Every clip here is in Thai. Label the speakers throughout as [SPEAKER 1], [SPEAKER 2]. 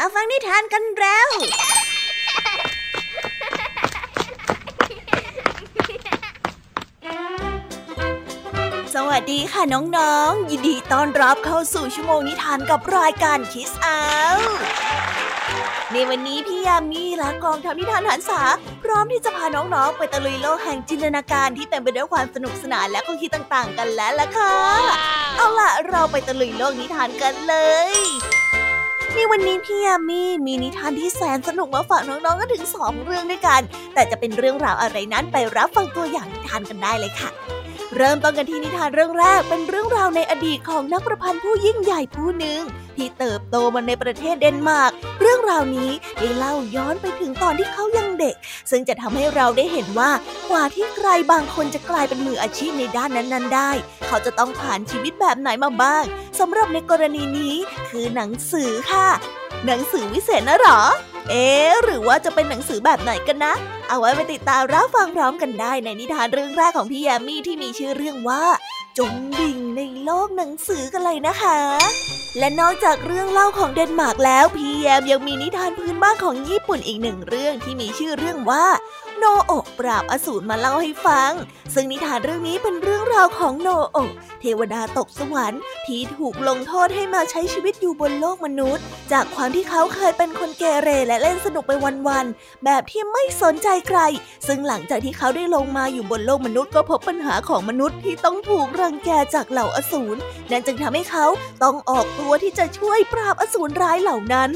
[SPEAKER 1] มาฟังนิทานกันแล้ว สวัสดีค่ะน้องๆ ยินดีต้อนรับเข้าสู่ชั่วโมงนิทานกับรายการคิสอาในวันนี้พี่ยามีและกองทัพนิทานหันษา พร้อมที่จะพาน้องๆ ไปตะลุยโลกแห่งจินตนาการที่เต็มไปด้วยความสนุกสนานและข้อคิดต่างๆ กันแล้วล่ะค่ะ เอาล่ะ เราไปตะลุยโลกนิทานกันเลย ในวันนี้พี่ยามีมีนิทานที่แสนสนุกมาฝากน้องๆก็ถึงสองเรื่องด้วยกัน แต่จะเป็นเรื่องราวอะไรนั้นไปรับฟังตัวอย่างนิทานกันได้เลยค่ะ เริ่มต้นกันที่นิทานเรื่องแรกเป็นเรื่องราวในอดีตของนักประพันธ์ผู้ยิ่งใหญ่ผู้หนึ่ง ที่เติบโตมาในประเทศเดนมาร์ก เรื่องราวนี้ได้เล่าย้อนไปถึงตอนที่เขายังเด็ก ซึ่งจะทำให้เราได้เห็นว่ากว่าที่ใครบางคนจะกลายเป็นมืออาชีพในด้านนั้นๆ ได้ เขาจะต้องผ่านชีวิตแบบไหนมาบ้าง สำหรับในกรณีนี้คือหนังสือค่ะ หนังสือวิเศษนะหรอ เอ๊หรือว่าจะเป็นหนังสือแบบไหนกันนะ เอาไว้ไปติดตามรับฟังพร้อมกันได้ในนิทานเรื่องแรกของพี่ยามีที่มีชื่อเรื่องว่าจมดิ่งในโลกหนังสือกันเลยนะคะ และนอกจากเรื่องเล่าของเดนมาร์กแล้วพี่แยมยังมีนิทานพื้นบ้านของญี่ปุ่นอีกหนึ่งเรื่องที่มีชื่อเรื่องว่า โนโอะปราบอสูรมาเล่าให้ฟัง ซึ่งนิทานเรื่องนี้เป็นเรื่องราวของโนโอะเทวดาตกสวรรค์ที่ถูกลงโทษให้มาใช้ชีวิตอยู่บนโลกมนุษย์ จากความที่เขาเคยเป็นคนเกเรและเล่นสนุกไปวันๆแบบที่ไม่สนใจใคร ซึ่งหลังจากที่เขาได้ลงมาอยู่บนโลกมนุษย์ก็พบปัญหาของมนุษย์ที่ต้องถูกรังแกจากเหล่าอสูรนั่นจึงทำให้เขาต้องออกตัวที่จะช่วยปราบอสูรร้ายเหล่านั้น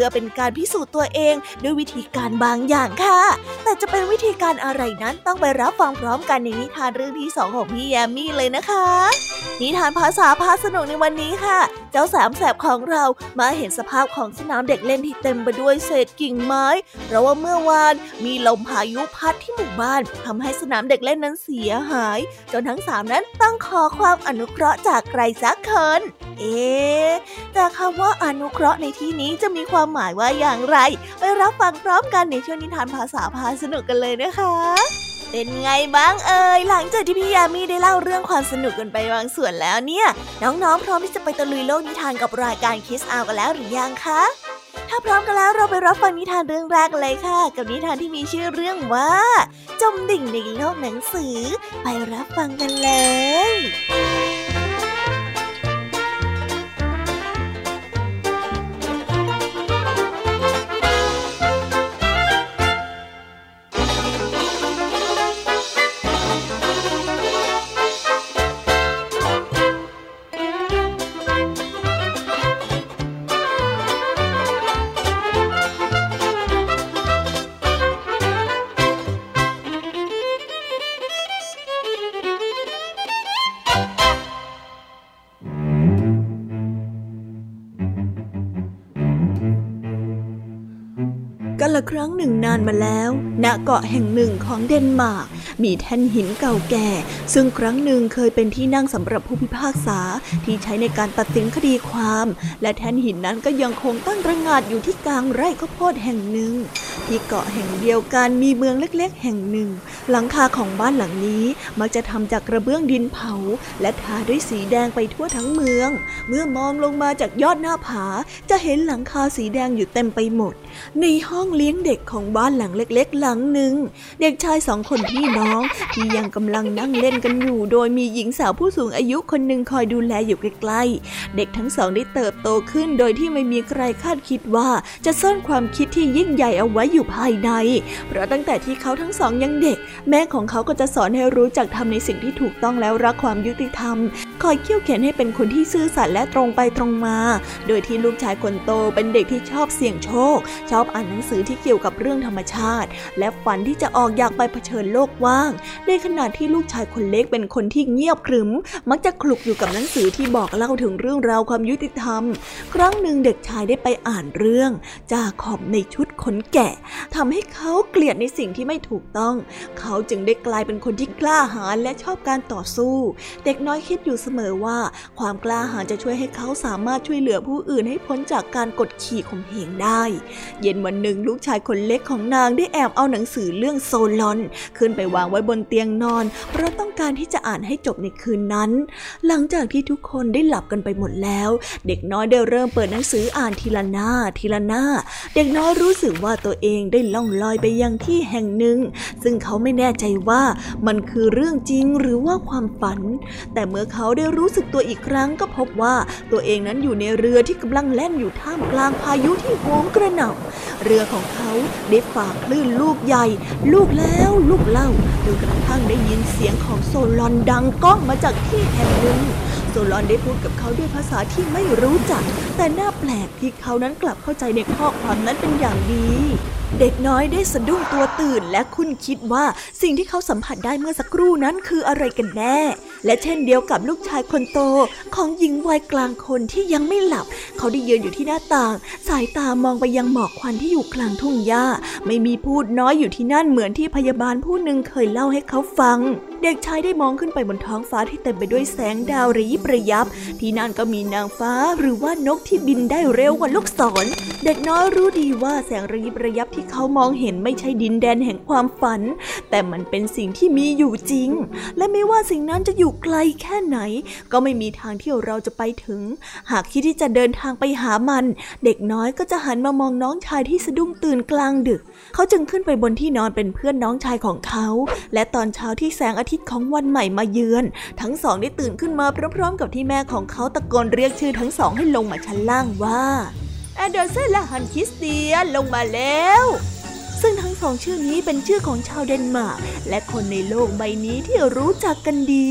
[SPEAKER 1] พื่อเป็นการพิสูจน์ตัวเองด้วยวิธีการบางอย่างค่ะ แต่จะเป็นวิธีการอะไรนั้นต้องไปรับฟังพร้อมกันในนิทานเรื่องที่สองของพี่แยมมี่เลยนะคะ นิทานภาษาพาสนุกในวันนี้ค่ะ เจ้าสามแสบของเรามาเห็นสภาพของสนามเด็กเล่นที่เต็มไปด้วยเศษกิ่งไม้ เพราะว่าเมื่อวานมีลมพายุพัดที่หมู่บ้านทำให้สนามเด็กเล่นนั้นเสียหาย จนทั้งสามนั้นต้องขอความอนุเคราะห์จากใครสักคน เอ๊แต่คำว่าอนุเคราะห์ในที่นี้จะมีความหมายว่าอย่างไร ไปรับฟังพร้อมกันในช่วงนิทานภาษาพาสนุกกันเลยนะคะ เป็นไงบ้างเอ่ยหลังจากที่พี่ยามีได้เล่าเรื่องความสนุกกันไปบางส่วนแล้วเนี่ย น้องๆ พร้อมที่จะไปตะลุยโลกนิทานกับรายการคิสอากันแล้วหรือยังคะถ้าพร้อมกันแล้วเราไปรับฟังนิทานเรื่องแรกเลยค่ะ กับนิทานที่มีชื่อเรื่องว่า จมดิ่งในโลกหนังสือ ไปรับฟังกันเลย รั้งหนึ่งนานมาแล้ว ณ เกาะแห่งหนึ่งของเดนมาร์ก มีแท่นหินเก่าแก่ ซึ่งครั้งหนึ่งเคยเป็นที่นั่งสำหรับผู้พิพากษาที่ใช้ในการตัดสินคดีความ และแท่นหินนั้นก็ยังคงตั้งระงาดอยู่ที่กลางไร่ข้าวโพดแห่งหนึ่ง ที่เกาะแห่งเดียวกันมีเมืองเล็กๆ แห่งหนึ่ง หลังคาของบ้านหลังนี้มักจะทำจากกระเบื้องดินเผา และทาด้วยสีแดงไปทั่วทั้งเมือง เมื่อมองลงมาจากยอดหน้าผาจะเห็นหลังคาสีแดงอยู่เต็มไปหมด ในห้องเลี้ยงเด็กของบ้านหลังเล็กๆ หลังหนึ่ง เด็กชายสองคนพี่น้องที่ยังกำลังนั่งเล่นกันอยู่ โดยมีหญิงสาวผู้สูงอายุคนหนึ่งคอยดูแลอยู่ใกล้ๆ เด็กทั้งสองได้เติบโตขึ้น โดยที่ไม่มีใครคาดคิดว่าจะซ่อนความคิดที่ยิ่งใหญ่เอาไว้อยู่ภายใน เพราะตั้งแต่ที่เขาทั้งสองยังเด็ก แม่ของเขาก็จะสอนให้รู้จักทำในสิ่งที่ถูกต้องแล้วรักความยุติธรรม คอยเขี่ยวเข็นให้เป็นคนที่ซื่อสัตย์และตรงไปตรงมา โดยที่ลูกชายคนโตเป็นเด็กที่ชอบเสี่ยงโชคชอบอ่านหนังสือที่เกี่ยวกับเรื่องธรรมชาติ และฝันที่จะออกอยากไปเผชิญโลกว่าง ในขณะที่ลูกชายคนเล็กเป็นคนที่เงียบขรึม มักจะคลุกอยู่กับหนังสือที่บอกเล่าถึงเรื่องราวความยุติธรรม ครั้งหนึ่งเด็กชายได้ไปอ่านเรื่อง จาขอบในชุดขนแกะทำให้เขาเกลียดในสิ่งที่ไม่ถูกต้อง เขาจึงได้กลายเป็นคนที่กล้าหาญและชอบการต่อสู้ เด็กน้อยคิดอยู่เสมอว่า ความกล้าหาญจะช่วยให้เขาสามารถช่วยเหลือผู้อื่นให้พ้นจากการกดขี่ข่มเหงได้เย็นวันหนึ่งลูกชายคนเล็กของนางได้แอบเอาหนังสือเรื่องโซลอน ขึ้นไปวางไว้บนเตียงนอน เพราะต้องการที่จะอ่านให้จบในคืนนั้น หลังจากที่ทุกคนได้หลับกันไปหมดแล้ว เด็กน้อยได้เริ่มเปิดหนังสืออ่านทีละหน้าทีละหน้า เด็กน้อยรู้สึกว่าตัวเองได้ล่องลอยไปยังที่แห่งหนึ่ง ซึ่งเขาไม่แน่ใจว่ามันคือเรื่องจริงหรือว่าความฝัน แต่เมื่อเขาได้รู้สึกตัวอีกครั้งก็พบว่าตัวเองนั้นอยู่ในเรือที่กำลังแล่นอยู่ท่ามกลางพายุที่โหมกระหน่ำเรือของเขาได้ฝ่าคลื่นลูกใหญ่ ลูกแล้วลูกเล่าจนกระทั่งได้ยินเสียงของโซลอนดังก้องมาจากที่แห่งหนึ่งโซลอนได้พูดกับเขาด้วยภาษาที่ไม่รู้จัก แต่น่าแปลกที่เขานั้นกลับเข้าใจในข้อความนั้นเป็นอย่างดีเด็กน้อยได้สะดุ้งตัวตื่นและคุ้นคิดว่าสิ่งที่เขาสัมผัสได้เมื่อสักครู่นั้นคืออะไรกันแน่ และเช่นเดียวกับลูกชายคนโตของหญิงวัยกลางคนที่ยังไม่หลับ เขาได้ยืนอยู่ที่หน้าต่าง สายตามองไปยังหมอกควันที่อยู่กลางทุ่งหญ้า ไม่มีพูดน้อยอยู่ที่นั่นเหมือนที่พยาบาลผู้หนึ่งเคยเล่าให้เขาฟังเด็กชายได้มองขึ้นไปบนท้องฟ้าที่เต็มไปด้วยแสงดาวระยิบระยับ ที่นั่นก็มีนางฟ้าหรือว่านกที่บินได้เร็วกว่าลูกศร เด็กน้อยรู้ดีว่าแสงระยิบระยับที่เขามองเห็นไม่ใช่ดินแดนแห่งความฝัน แต่มันเป็นสิ่งที่มีอยู่จริง และไม่ว่าสิ่งนั้นจะอยู่ไกลแค่ไหน ก็ไม่มีทางที่เราจะไปถึง หากคิดที่จะเดินทางไปหามัน เด็กน้อยก็จะหันมามองน้องชายที่สะดุ้งตื่นกลางดึก เขาจึงขึ้นไปบนที่นอนเป็นเพื่อนน้องชายของเขา และตอนเช้าที่แสงอาทิตย์ทิดของวันใหม่มาเยือน ทั้งสองได้ตื่นขึ้นมาพร้อมๆ กับที่แม่ของเขาตะโกนเรียกชื่อทั้งสองให้ลงมาชั้นล่างว่าแอนเดอร์เซนและฮันส์คริสเตียนลงมาแล้วซึ่งทั้งสองชื่อนี้เป็นชื่อของชาวเดนมาร์กและคนในโลกใบนี้ที่รู้จักกันดี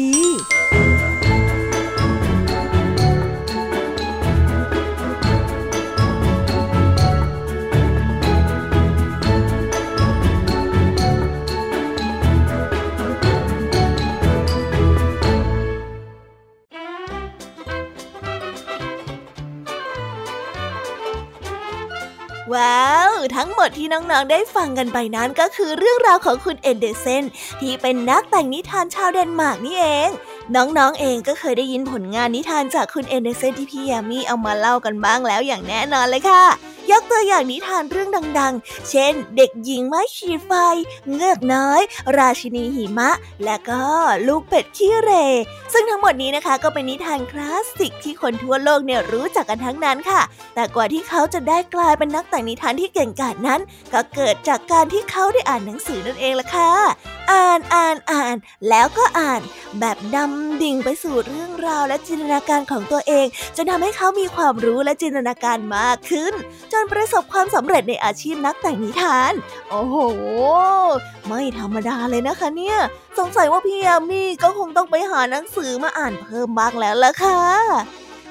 [SPEAKER 1] ทั้งหมดที่น้องๆได้ฟังกันไปนั้นก็คือเรื่องราวของคุณแอนเดอร์เซนที่เป็นนักแต่งนิทานชาวเดนมาร์กนี่เอง น้องๆเองก็เคยได้ยินผลงานนิทานจากคุณแอนเดอร์เซนที่พี่ยามีเอามาเล่ากันบ้างแล้วอย่างแน่นอนเลยค่ะ ยกตัวอย่างนิทานเรื่องดังๆ เช่น เด็กหญิงไม้ขีดไฟ เงือกน้อย ราชินีหิมะ และก็ลูกเป็ดขี้เหร่ ซึ่งทั้งหมดนี้นะคะก็เป็นนิทานคลาสสิกที่คนทั่วโลกเนี่ยรู้จักกันทั้งนั้นค่ะ แต่กว่าที่เขาจะได้กลายเป็นนักแต่งนิทานที่เก่งกาจนั้น ก็เกิดจากการที่เขาได้อ่านหนังสือนั่นเองล่ะค่ะ อ่านอ่านอ่าน แล้วก็อ่านแบบดำดิ่งไปสู่เรื่องราวและจินตนาการของตัวเอง จนทำให้เขามีความรู้และจินตนาการมากขึ้น จนประสบความสำเร็จในอาชีพนักแต่งนิทาน โอ้โห ไม่ธรรมดาเลยนะคะเนี่ย สงสัยว่าพี่ยามีก็คงต้องไปหาหนังสือมาอ่านเพิ่มบ้างแล้วล่ะค่ะ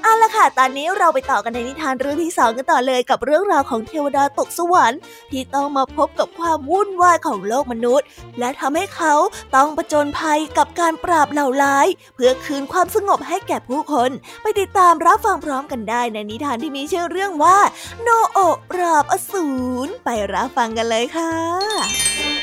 [SPEAKER 1] เอาละค่ะ ตอนนี้เราไปต่อกันในนิทานเรื่องที่สองกันต่อเลยกับเรื่องราวของเทวดาตกสวรรค์ ที่ต้องมาพบกับความวุ่นวายของโลกมนุษย์ และทำให้เขาต้องประจนภัยกับการปราบเหล่าร้าย เพื่อคืนความสงบให้แก่ผู้คน ไปติดตามรับฟังพร้อมกันได้ในนิทานที่มีชื่อเรื่องว่า โนโอปราบอสูรไปรับฟังกันเลยค่ะ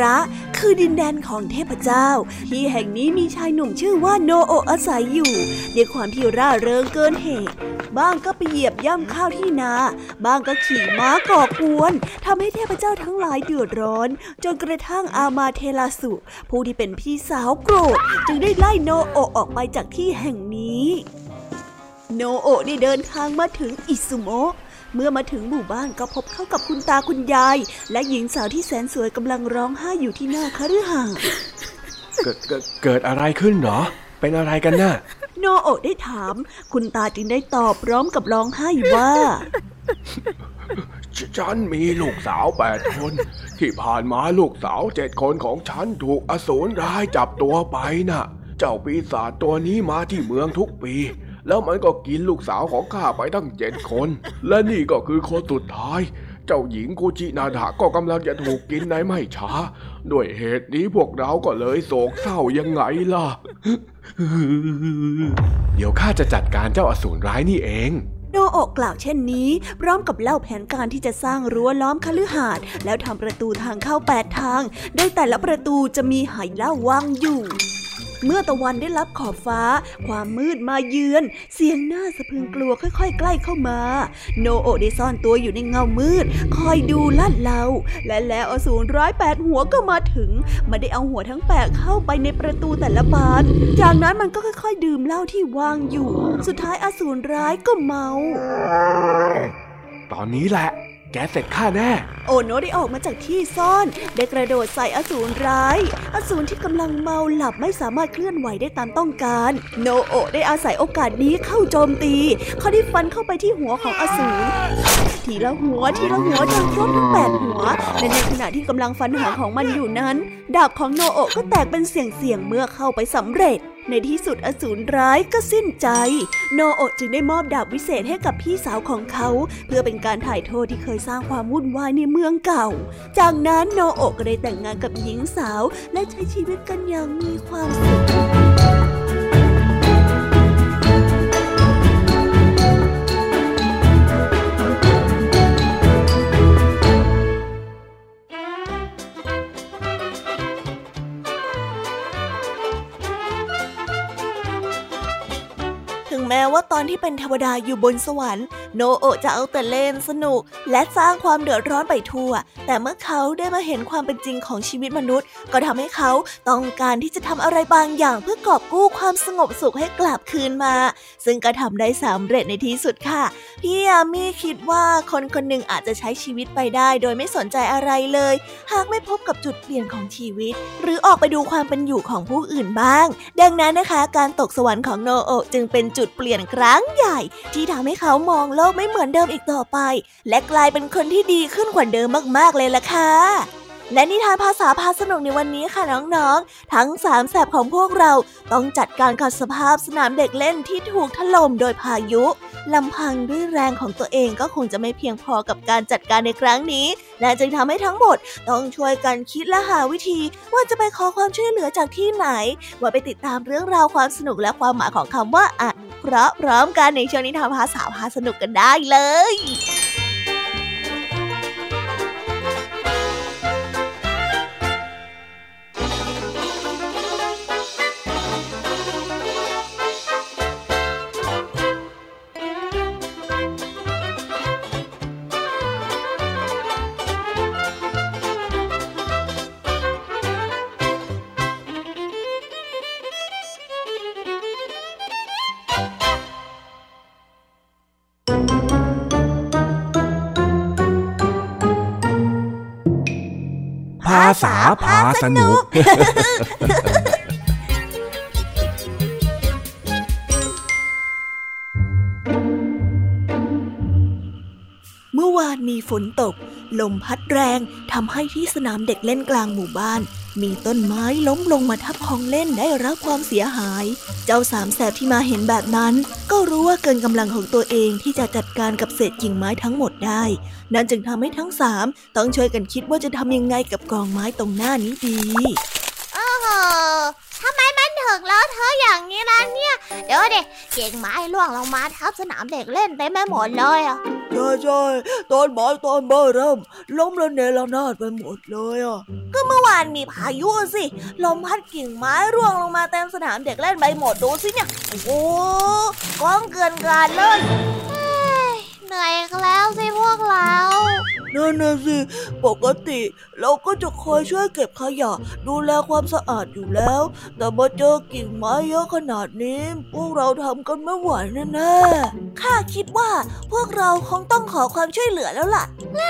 [SPEAKER 1] ระ คือดินแดนของเทพเจ้า ที่แห่งนี้มีชายหนุ่มชื่อว่าโนโออาศัยอยู่ด้วยความที่ร่าเริงเกินเหตุ บ้างก็ไปเหยียบย่ำข้าวที่นา บ้างก็ขี่ม้าก่อกวนทำให้เทพเจ้าทั้งหลายเดือดร้อน จนกระทั่งอามาเทลาสุ ผู้ที่เป็นพี่สาวโกรธ จึงได้ไล่โนโอออกไปจากที่แห่งนี้ โนโอได้เดินทางมาถึงอิซุโมะ เมื่อมาถึงหมู่บ้านก็พบเข้ากับคุณตาคุณยาย และหญิงสาวที่แสนสวยกำลังร้องไห้อยู่ที่หน้าคฤหาสน์
[SPEAKER 2] เกิดเกิดอะไรขึ้นหรอ เป็นอะไรกันน่ะ
[SPEAKER 1] โนโอได้ถาม คุณตาจึงได้ตอบพร้อมกับร้องไห้ว่า
[SPEAKER 2] ฉันมีลูกสาวแปดคน ที่ผ่านมาลูกสาวเจ็ดคนของฉันถูกอสูรร้ายจับตัวไปน่ะ เจ้าปีศาจตัวนี้มาที่เมืองทุกปี แล้วมันก็กินลูกสาวของข้าไปตั้งเจ็ดคน และนี่ก็คือคนสุดท้าย เจ้าหญิงกูจินาดาก็กำลังจะถูกกินในไม่ช้า ด้วยเหตุนี้พวกเราก็เลยโศกเศร้ายังไงล่ะ เดี๋ยวข้าจะจัดการเจ้าอสูรร้ายนี่เอง
[SPEAKER 1] โนโอกล่าวเช่นนี้ พร้อมกับเล่าแผนการที่จะสร้างรั้วล้อมคฤหาสน์แล้วทำประตูทางเข้าแปดทาง โดยแต่ละประตูจะมีไหเหล้าวางอยู่ เมื่อตะวันได้รับขอบฟ้า ความมืดมาเยือน เสียงหน้าสะพรึงกลัวค่อยๆ ใกล้เข้ามา โนโอได้ซ่อนตัวอยู่ในเงามืด คอยดูลาดเลาและแล้วอสูรร้ายแปดหัวก็มาถึงมันได้เอาหัวทั้งแปดเข้าไปในประตูแต่ละบาน จากนั้นมันก็ค่อยๆ ดื่มเหล้าที่วางอยู่ สุดท้ายอสูรร้ายก็เมา
[SPEAKER 2] ตอนนี้แหละ แกเสร็จข้าแน่
[SPEAKER 1] โอโนได้ออกมาจากที่ซ่อน ได้กระโดดใส่อสูรร้าย อสูรที่กำลังเมาหลับไม่สามารถเคลื่อนไหวได้ตามต้องการ โนโอได้อาศัยโอกาสนี้เข้าโจมตี เขาได้ฟันเข้าไปที่หัวของอสูร ทีละหัวทีละหัวจนครบทั้งแปดหัว และในขณะที่กำลังฟันหางของมันอยู่นั้น ดาบของโนโอก็แตกเป็นเสี่ยงเมื่อเข้าไปสำเร็จ ในที่สุดอสูรร้ายก็สิ้นใจ โนโอะจึงได้มอบดาบวิเศษให้กับพี่สาวของเขา เพื่อเป็นการถ่ายโทษที่เคยสร้างความวุ่นวายในเมืองเก่า จากนั้นโนโอะก็ได้แต่งงานกับหญิงสาว และใช้ชีวิตกันอย่างมีความสุข ว่าตอนที่เป็นเทวดาอยู่บนสวรรค์ โนโอะจะเอาแต่เล่นสนุก และสร้างความเดือดร้อนไปทั่ว แต่เมื่อเขาได้มาเห็นความเป็นจริงของชีวิตมนุษย์ ก็ทำให้เขาต้องการที่จะทำอะไรบางอย่างเพื่อกอบกู้ความสงบสุขให้กลับคืนมา ซึ่งก็ทำได้สำเร็จในที่สุดค่ะ พี่ยามีคิดว่าคนคนหนึ่งอาจจะใช้ชีวิตไปได้ โดยไม่สนใจอะไรเลย หากไม่พบกับจุดเปลี่ยนของชีวิต หรือออกไปดูความเป็นอยู่ของผู้อื่นบ้าง ดังนั้นนะคะ การตกสวรรค์ของโนโอะจึงเป็นจุดเปลี่ยนครั้งใหญ่ ที่ทำให้เขามองโลกไม่เหมือนเดิมอีกต่อไป และกลายเป็นคนที่ดีขึ้นกว่าเดิมมากๆเลยล่ะค่ะและนิทานภาษาพาสนุกในวันนี้ค่ะน้องๆ ทั้งสามแสบของพวกเราต้องจัดการกับสภาพสนามเด็กเล่นที่ถูกถล่มโดยพายุลำพังด้วยแรงของตัวเองก็คงจะไม่เพียงพอกับการจัดการในครั้งนี้ และจึงทำให้ทั้งหมดต้องช่วยกันคิดและหาวิธี ว่าจะไปขอความช่วยเหลือจากที่ไหน ว่าไปติดตามเรื่องราวความสนุกและความหมายของคำว่าอะ เพราะพร้อมกันในช่วงนิทานภาษาพาสนุกกันได้เลย
[SPEAKER 2] สนุก
[SPEAKER 1] เมื่อวานมีฝนตก ลมพัดแรงทำให้ที่สนามเด็กเล่นกลางหมู่บ้าน มีต้นไม้ล้มลงมาทับของเล่นได้รับความเสียหาย เจ้าสามแสบที่มาเห็นแบบนั้น ก็รู้ว่าเกินกำลังของตัวเองที่จะจัดการกับเศษกิ่งไม้ทั้งหมดได้ นั่นจึงทำให้ทั้งสามต้องช่วยกันคิดว่าจะทำยังไงกับกองไม้ตรงหน้านี้ดี
[SPEAKER 3] อ้าว ทำไมมันถึงเลอะเทอะอย่างนี้ล่ะเนี่ย เดี๋ยวเด็กกิ่งไม้ร่วงลงมาทับสนามเด็กเล่นไปไม่หมดเลยอะ
[SPEAKER 1] ใช่ใช่ต้นไม้ต้นเบอร์เริ่มล้มระเนระนาดไปหมดเลยอะก็เมื่อวานมีพายุสิลมพัดกิ่งไม้ร่วงลงมาเต็มสนามเด็กเล่นไปหมดดูสิเนี่ยโอ้โหกองเกลือนกลาดเลย
[SPEAKER 3] เหนื่อยอีกแล้วสิพวกเรา
[SPEAKER 1] นั่นน่ะสิปกติเราก็จะคอยช่วยเก็บขยะ ดูแลความสะอาดอยู่แล้ว แต่มาเจอกิ่งไม้เยอะขนาดนี้ พวกเราทำกันไม่ไหวแน่ๆข้าคิดว่าพวกเราคงต้องขอความช่วยเหลือแล้วล่ะ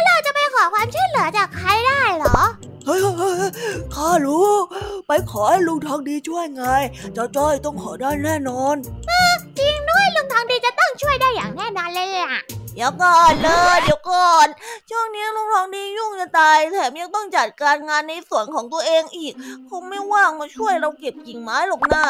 [SPEAKER 3] เราจะไปขอความช่วยเหลือจากใครได้เหรอ
[SPEAKER 1] เฮ้ยเฮ้ยเฮ้ยข้ารู้ ไปขอให้ลุงทองดีช่วยไงเจ้าจ้อยต้องขอได้แน่นอน
[SPEAKER 3] จริงด้วยลุงทองดีจะต้องช่วยได้อย่างแน่นอนเลยล่ะ
[SPEAKER 1] เดี๋ยวก่อนเลยเดี๋ยวก่อน ช่วงนี้ลุงทองดียุ่งจะตายแถมยังต้องจัดการงานในสวนของตัวเองอีก คงไม่ว่างมาช่วยเราเก็บกิ่งไม้หรอกนะ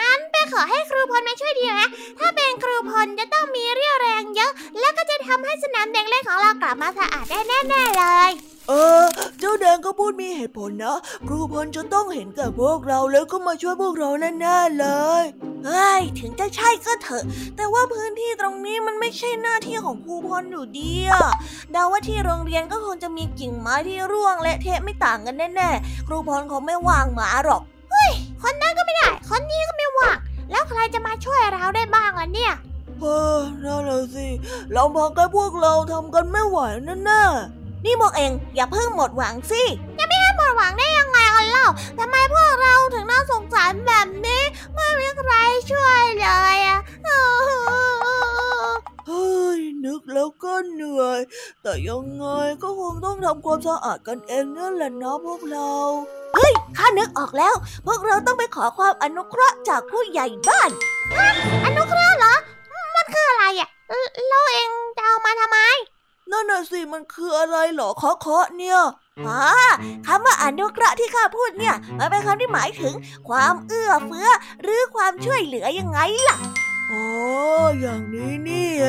[SPEAKER 3] งั้นไปขอให้ครูพลมาช่วยดีไหมถ้าเป็นครูพลจะต้องมีเรี่ยวแรงเยอะ แล้วก็จะทำให้สนามเด็กเล่นของเรากลับมาสะอาดได้แน่ๆเลย
[SPEAKER 1] เออ เจ้าแดงก็พูดมีเหตุผลนะ ครูพลจะต้องเห็นแก่พวกเราแล้วก็มาช่วยพวกเราแน่ๆเลยเฮ้ยถึงจะใช่ก็เถอะ แต่ว่าพื้นที่ตรงนี้มันไม่ใช่หน้าที่ของครูพลอยู่ดีอะเดาว่าที่โรงเรียนก็คงจะมีกิ่งไม้ที่ร่วงและเทะไม่ต่างกันแน่ๆ ครูพลคงไม่วางหมาหรอก
[SPEAKER 3] คนนั้นก็ไม่ได้ คนนี้ก็ไม่ว่าง แล้วใครจะมาช่วยเราได้บ้างล่ะเนี่ย
[SPEAKER 1] เฮ้ยนั่นแหละสิ เราพังกันพวกเราทำกันไม่ไหวแน่ๆ นี่พวกเองอย่าเพิ่งหมดหวังสิ
[SPEAKER 3] หมดหวังได้ยังไงกันเล่าทำไมพวกเราถึงน่าสงสารแบบนี้ ไม่มีใครช่วยเลยอะ
[SPEAKER 1] เฮ้ยนึกแล้วก็เหนื่อย แต่ยังไงก็คงต้องทำความสะอาดกันเองนั่นแหละนะพวกเราเฮ้ยข้านึกออกแล้ว พวกเราต้องไปขอความอนุเคราะห์จากผู้ใหญ่บ้าน
[SPEAKER 3] อนุเคราะห์เหรอ มันคืออะไรอะแล้วเองจะเอามาทำไม
[SPEAKER 1] นั่นน่ะสิมันคืออะไรเหรอเคาะเคาะเนี่ยอ๋อคำว่าอนุเคราะห์ที่ข้าพูดเนี่ยมันเป็นคำที่หมายถึง ความเอื้อเฟื้อหรือความช่วยเหลือยังไงล่ะอ๋ออย่างนี้นี่เอ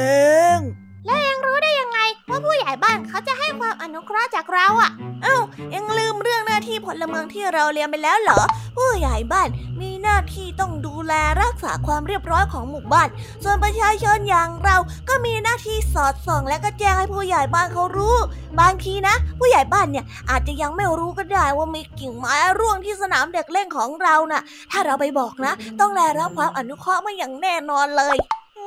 [SPEAKER 1] ง
[SPEAKER 3] แล้วเองรู้ได้ยังไงว่าผู้ใหญ่บ้านเขาจะให้ความอนุเคราะห์จากเราอะ
[SPEAKER 1] เอ้ายังลืมเรื่องหน้าที่พลเมืองที่เราเรียนไปแล้วเหรอ ผู้ใหญ่บ้านมี หน้าที่ต้องดูแลรักษาความเรียบร้อยของหมู่บ้าน ส่วนประชาชนอย่างเราก็มีหน้าที่สอดส่อง และก็แจ้งให้ผู้ใหญ่บ้านเขารู้ บางทีนะ ผู้ใหญ่บ้านเนี่ยอาจจะยังไม่รู้ก็ได้ว่ามีกิ่งไม้ร่วงที่สนามเด็กเล่นของเราน่ะ ถ้าเราไปบอกนะ ต้องได้รับความอนุเคราะห์มาอย่างแน่นอนเลย
[SPEAKER 3] เ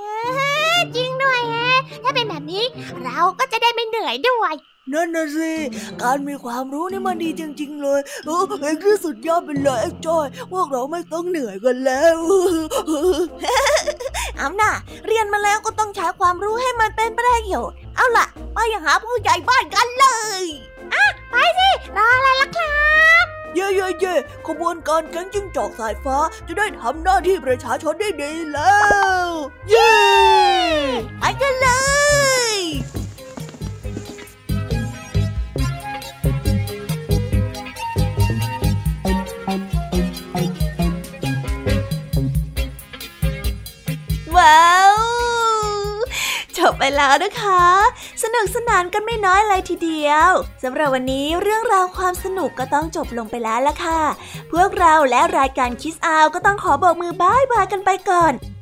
[SPEAKER 3] จริงด้วยแฮะ ถ้าเป็นแบบนี้เราก็จะได้ไม่เหนื่อยด้วย
[SPEAKER 1] นั่นนะสิการมีความรู้นี่มันดีจริง ๆ เลยเออเอ็งที่สุดยอดไปเลยไอ้จอยพวกเราไม่ต้องเหนื่อยกันแล้วเอาน่ะเรียนมาแล้วก็ต้องใช้ความรู้ให้มันเป็นประโยชน์เอาล่ะไปหาผู้ใหญ่บ้านกันเลย
[SPEAKER 3] รออะไรล่ะครับ
[SPEAKER 1] เย่เย่เย่ขบวนการแก๊งจิ้งจอกสายฟ้าจะได้ทำหน้าที่ประชาชนได้ดีแล้ว เย้ ไปกันเลยว้าวจบไปแล้วนะคะ สนุกสนานกันไม่น้อยเลยทีเดียวสำหรับวันนี้เรื่องราวความสนุกก็ต้องจบลงไปแล้วละค่ะ พวกเราและรายการคิสอาวก็ต้องขอบอกมือบายบายกันไปก่อน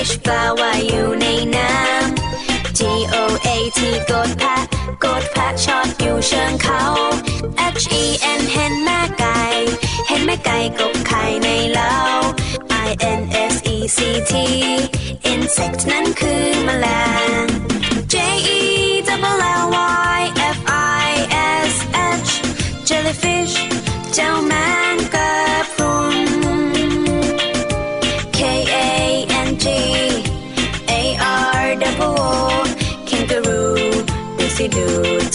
[SPEAKER 4] fish ปลาว่ายอยู่ในน้ำ G O A T กดแพะกดแพะชอตอยู่เชิงเขา H E N เห็นแม่ไก่ เห็นแม่ไก่กบไข่ในเล้า I N S E C T insect นั้นคือแมลง J E W L L Y F I S H jellyfish เจ้าแมง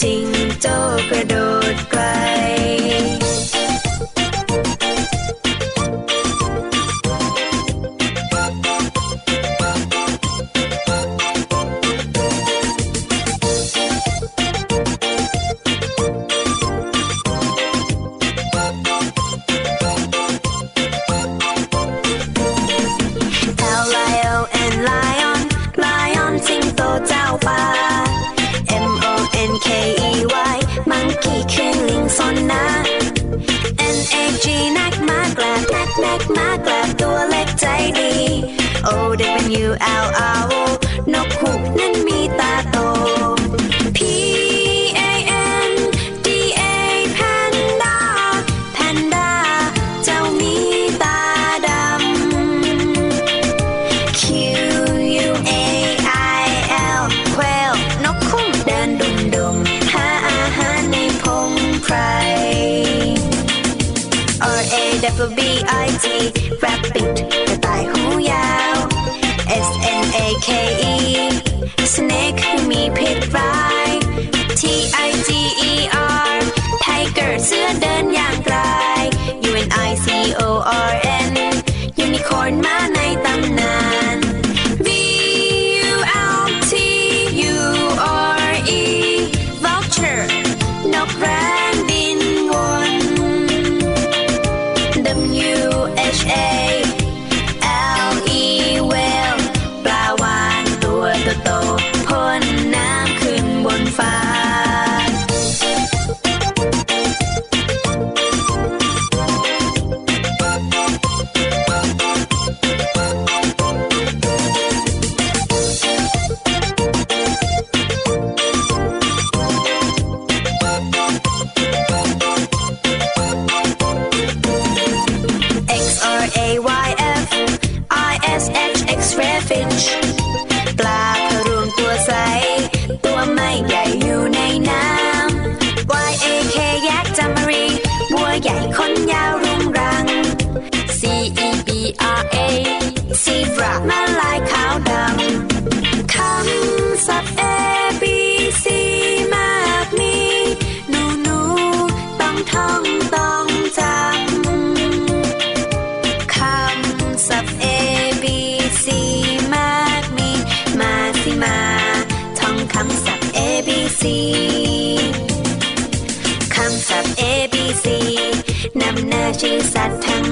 [SPEAKER 4] จิงโจ้กระโดดไกลเจ้าป่า K E Y มังคีคืนลิงซนนะ N A G นักมากแลับนักนักมากแลับตัวเล็กใจดี O W L R born man
[SPEAKER 1] She said.